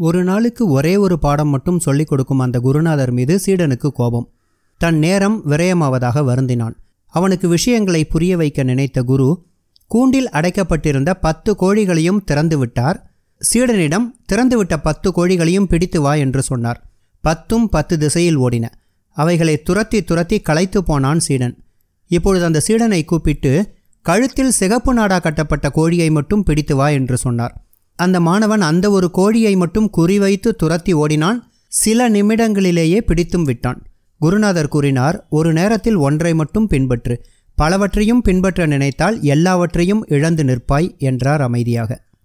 ஒரு நாளுக்கு ஒரே ஒரு பாடம் மட்டும் சொல்லிக் கொடுக்கும் அந்த குருநாதர் மீது சீடனுக்கு கோபம். தன் நேரம் விரயமாவதாக வருந்தினான். அவனுக்கு விஷயங்களை புரிய வைக்க நினைத்த குரு கூண்டில் அடைக்கப்பட்டிருந்த பத்து கோழிகளையும் திறந்துவிட்டார் சீடனிடம் திறந்துவிட்ட பத்து கோழிகளையும் பிடித்து வா என்று சொன்னார். பத்தும் பத்து திசையில் ஓடின. அவைகளை துரத்தி துரத்தி களைத்து போனான் சீடன். இப்பொழுது அந்த சீடனை கூப்பிட்டு கழுத்தில் சிகப்பு நாடா கட்டப்பட்ட கோழியை மட்டும் பிடித்து வா என்று சொன்னார். அந்த மாணவன் அந்த ஒரு கோழியை மட்டும் குறிவைத்து துரத்தி ஓடினான். சில நிமிடங்களிலேயே பிடித்தும் விட்டான். குருநாதர் கூறினார் ஒரு நேரத்தில் ஒன்றை மட்டும் பின்பற்று. பலவற்றையும் பின்பற்ற நினைத்தால் எல்லாவற்றையும் இழந்து நிற்பாய் என்றார் அமைதியாக.